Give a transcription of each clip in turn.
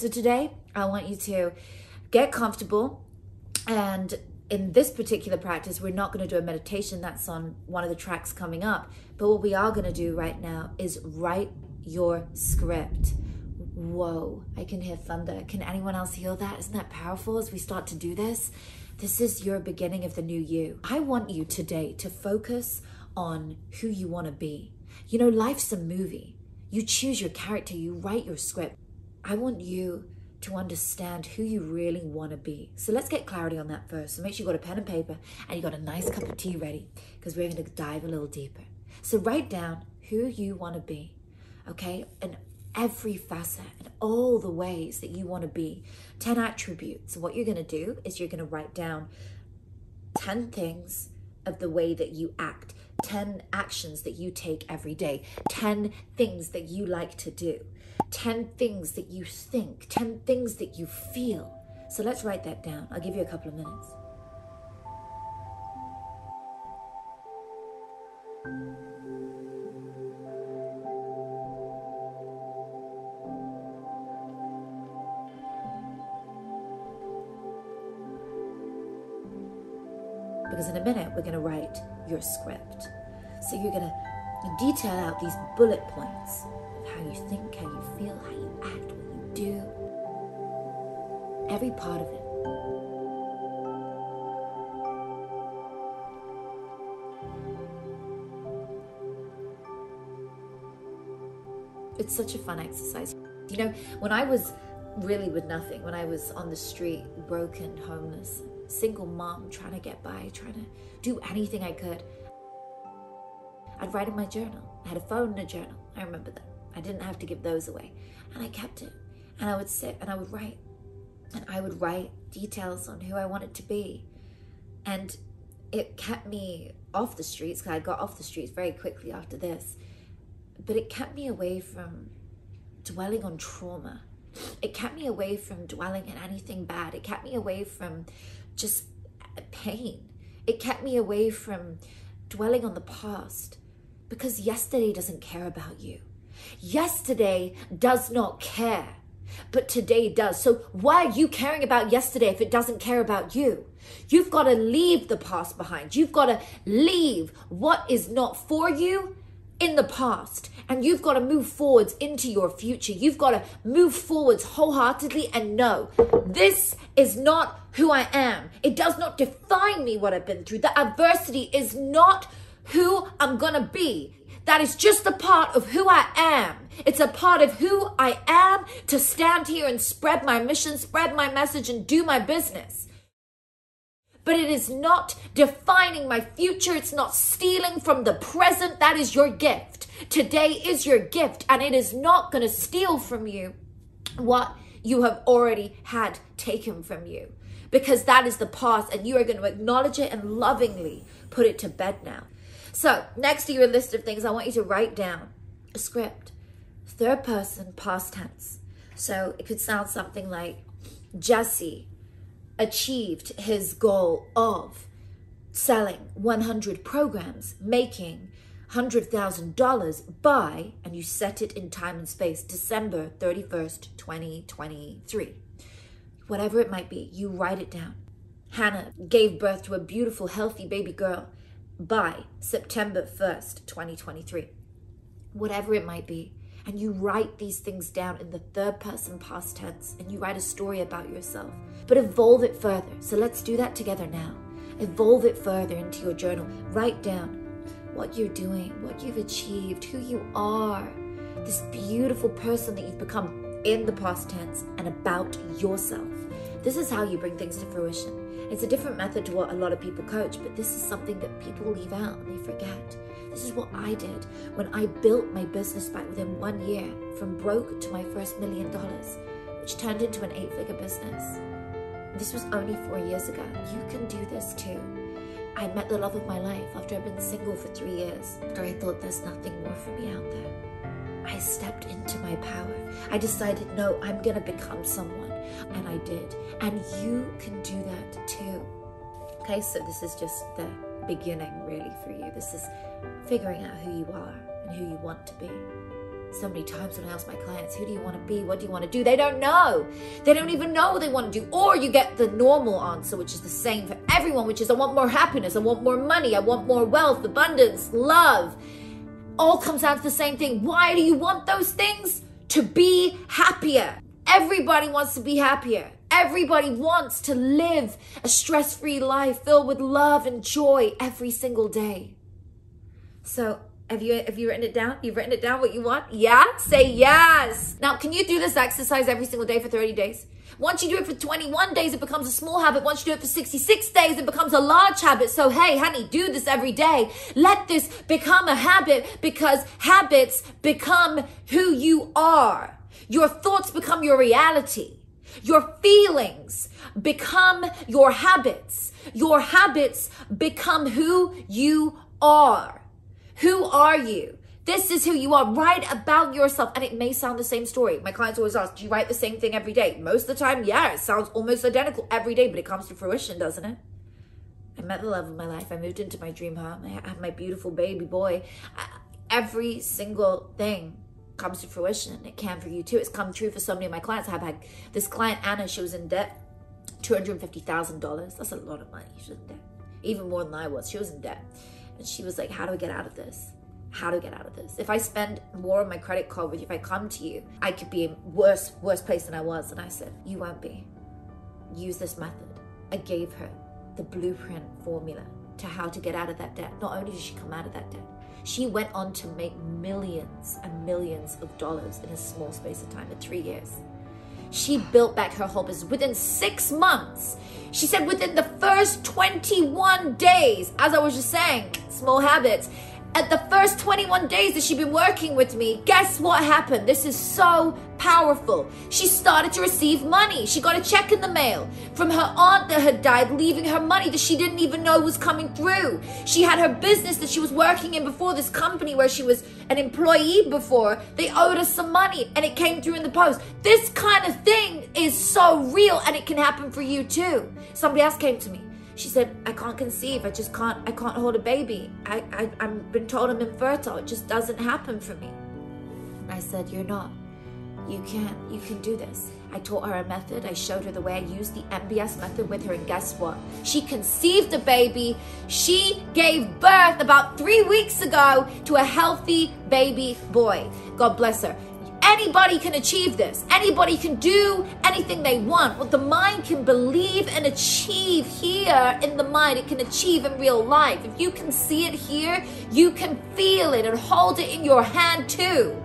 So today, I want you to get comfortable and in this particular practice, we're not going to do a meditation that's on one of the tracks coming up. But what we are going to do right now is write your script. Whoa, I can hear thunder. Can anyone else hear that? Isn't that powerful as we start to do this? This is your beginning of the new you. I want you today to focus on who you want to be. You know, life's a movie. You choose your character, you write your script. I want you to understand who you really want to be. So let's get clarity on that first. So make sure you got a pen and paper and you got a nice cup of tea ready because we're going to dive a little deeper. So write down who you want to be, okay? And every facet and all the ways that you want to be. 10 attributes. What you're going to do is you're going to write down 10 things of the way that you act, 10 actions that you take every day, 10 things that you like to do. 10 things that you think, 10 things that you feel. So let's write that down. I'll give you a couple of minutes. Because in a minute, we're going to write your script. So you're going to detail out these bullet points how you think, how you feel, how you act, what you do. Every part of it. It's such a fun exercise. You know, when I was really with nothing, when I was on the street, broken, homeless, single mom, trying to get by, trying to do anything I could, I'd write in my journal. I had a phone and a journal. I remember that. I didn't have to give those away. And I kept it. And I would sit and I would write. And I would write details on who I wanted to be. And it kept me off the streets because I got off the streets very quickly after this. But it kept me away from dwelling on trauma. It kept me away from dwelling in anything bad. It kept me away from just pain. It kept me away from dwelling on the past because yesterday doesn't care about you. Yesterday does not care, but today does. So why are you caring about yesterday if it doesn't care about you? You've got to leave the past behind. You've got to leave what is not for you in the past and you've got to move forwards into your future. You've got to move forwards wholeheartedly and know this is not who I am. It does not define me what I've been through. The adversity is not who I'm going to be. That is just a part of who I am. It's a part of who I am to stand here and spread my mission, spread my message, and do my business. But it is not defining my future. It's not stealing from the present. That is your gift. Today is your gift, and it is not going to steal from you what you have already had taken from you because that is the past, and you are going to acknowledge it and lovingly put it to bed now. So, next to your list of things, I want you to write down a script, third person, past tense. So, it could sound something like Jesse achieved his goal of selling 100 programs, making $100,000 by, and you set it in time and space, December 31st, 2023. Whatever it might be, you write it down. Hannah gave birth to a beautiful, healthy baby girl by September 1st, 2023. Whatever it might be. And you write these things down in the third person past tense and you write a story about yourself. But evolve it further. So let's do that together now. Evolve it further into your journal. Write down what you're doing, what you've achieved, who you are, this beautiful person that you've become in the past tense and about yourself. This is how you bring things to fruition. It's a different method to what a lot of people coach, but this is something that people leave out and they forget. This is what I did when I built my business back within one year from broke to my first million dollars, which turned into an eight figure business. This was only four years ago. You can do this too. I met the love of my life after I'd been single for three years, after I thought there's nothing more for me out there. I stepped into my power. I decided, no, I'm going to become someone and I did. And you can do that too. Okay, so this is just the beginning really for you. This is figuring out who you are and who you want to be. so many times when I ask my clients, who do you want to be? What do you want to do? They don't know. They don't even know what they want to do. Or you get the normal answer, which is the same for everyone, which is I want more happiness, I want more money, I want more wealth, abundance, love. All comes down to the same thing. Why do you want those things? To be happier. Everybody wants to be happier. Everybody wants to live a stress free life filled with love and joy every single day. So have you have you written it down? You've written it down what you want? Yeah? Say yes. Now, can you do this exercise every single day for 30 days? Once you do it for 21 days, it becomes a small habit. Once you do it for 66 days, it becomes a large habit. So, hey, honey, do this every day. Let this become a habit because habits become who you are. Your thoughts become your reality. Your feelings become your habits. Your habits become who you are. Who are you? This is who you are. Write about yourself. And it may sound the same story. My clients always ask, Do you write the same thing every day? Most of the time, yeah, it sounds almost identical every day, but it comes to fruition, doesn't it? I met the love of my life. I moved into my dream home. I have my beautiful baby boy. Every single thing comes to fruition. It can for you too. It's come true for so many of my clients. I have had this client, Anna, she was in debt $250,000. That's a lot of money. She was in debt. Even more than I was. She was in debt. And she was like, How do I get out of this? How do I get out of this? If I spend more on my credit card with you, if I come to you, I could be in worse, worse place than I was. And I said, You won't be. Use this method. I gave her the blueprint formula to how to get out of that debt. Not only did she come out of that debt, she went on to make millions and millions of dollars in a small space of time in three years. She built back her whole business within six months. She said within the first 21 days, as I was just saying, small habits, at the first 21 days that she'd been working with me, guess what happened? This is so powerful. She started to receive money. She got a check in the mail from her aunt that had died, leaving her money that she didn't even know was coming through. She had her business that she was working in before, this company where she was an employee before. They owed her some money and it came through in the post. This kind of thing is so real and it can happen for you too. Somebody else came to me she said, I can't conceive. I just can't, I can't hold a baby. I, I, I've been told I'm infertile. It just doesn't happen for me. And I said, You're not. You can't. You can do this. I taught her a method. I showed her the way I used the MBS method with her. And guess what? She conceived a baby. She gave birth about three weeks ago to a healthy baby boy. God bless her. Anybody can achieve this. Anybody can do anything they want. What the mind can believe and achieve here in the mind, it can achieve in real life. If you can see it here, you can feel it and hold it in your hand too.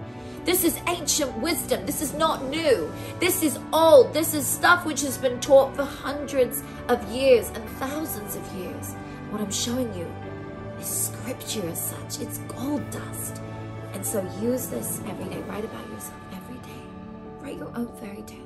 This is ancient wisdom. This is not new. This is old. This is stuff which has been taught for hundreds of years and thousands of years. What I'm showing you is scripture as such, it's gold dust. And so use this every day. Write about yourself every day. Write your own fairy tale.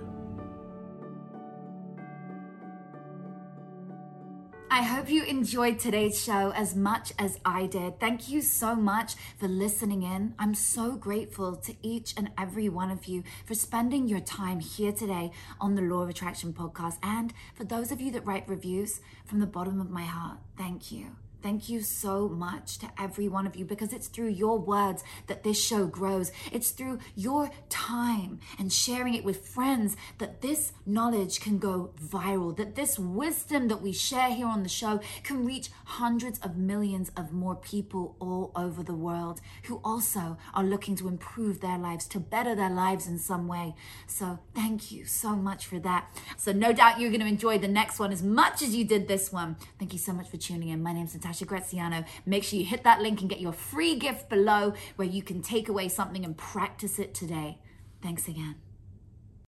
I hope you enjoyed today's show as much as I did. Thank you so much for listening in. I'm so grateful to each and every one of you for spending your time here today on the Law of Attraction podcast. And for those of you that write reviews from the bottom of my heart, thank you. Thank you so much to every one of you because it's through your words that this show grows. It's through your time and sharing it with friends that this knowledge can go viral, that this wisdom that we share here on the show can reach hundreds of millions of more people all over the world who also are looking to improve their lives, to better their lives in some way. So thank you so much for that. So no doubt you're going to enjoy the next one as much as you did this one. Thank you so much for tuning in. My name's Natasha. Natasha Graziano. Make sure you hit that link and get your free gift below where you can take away something and practice it today. Thanks again.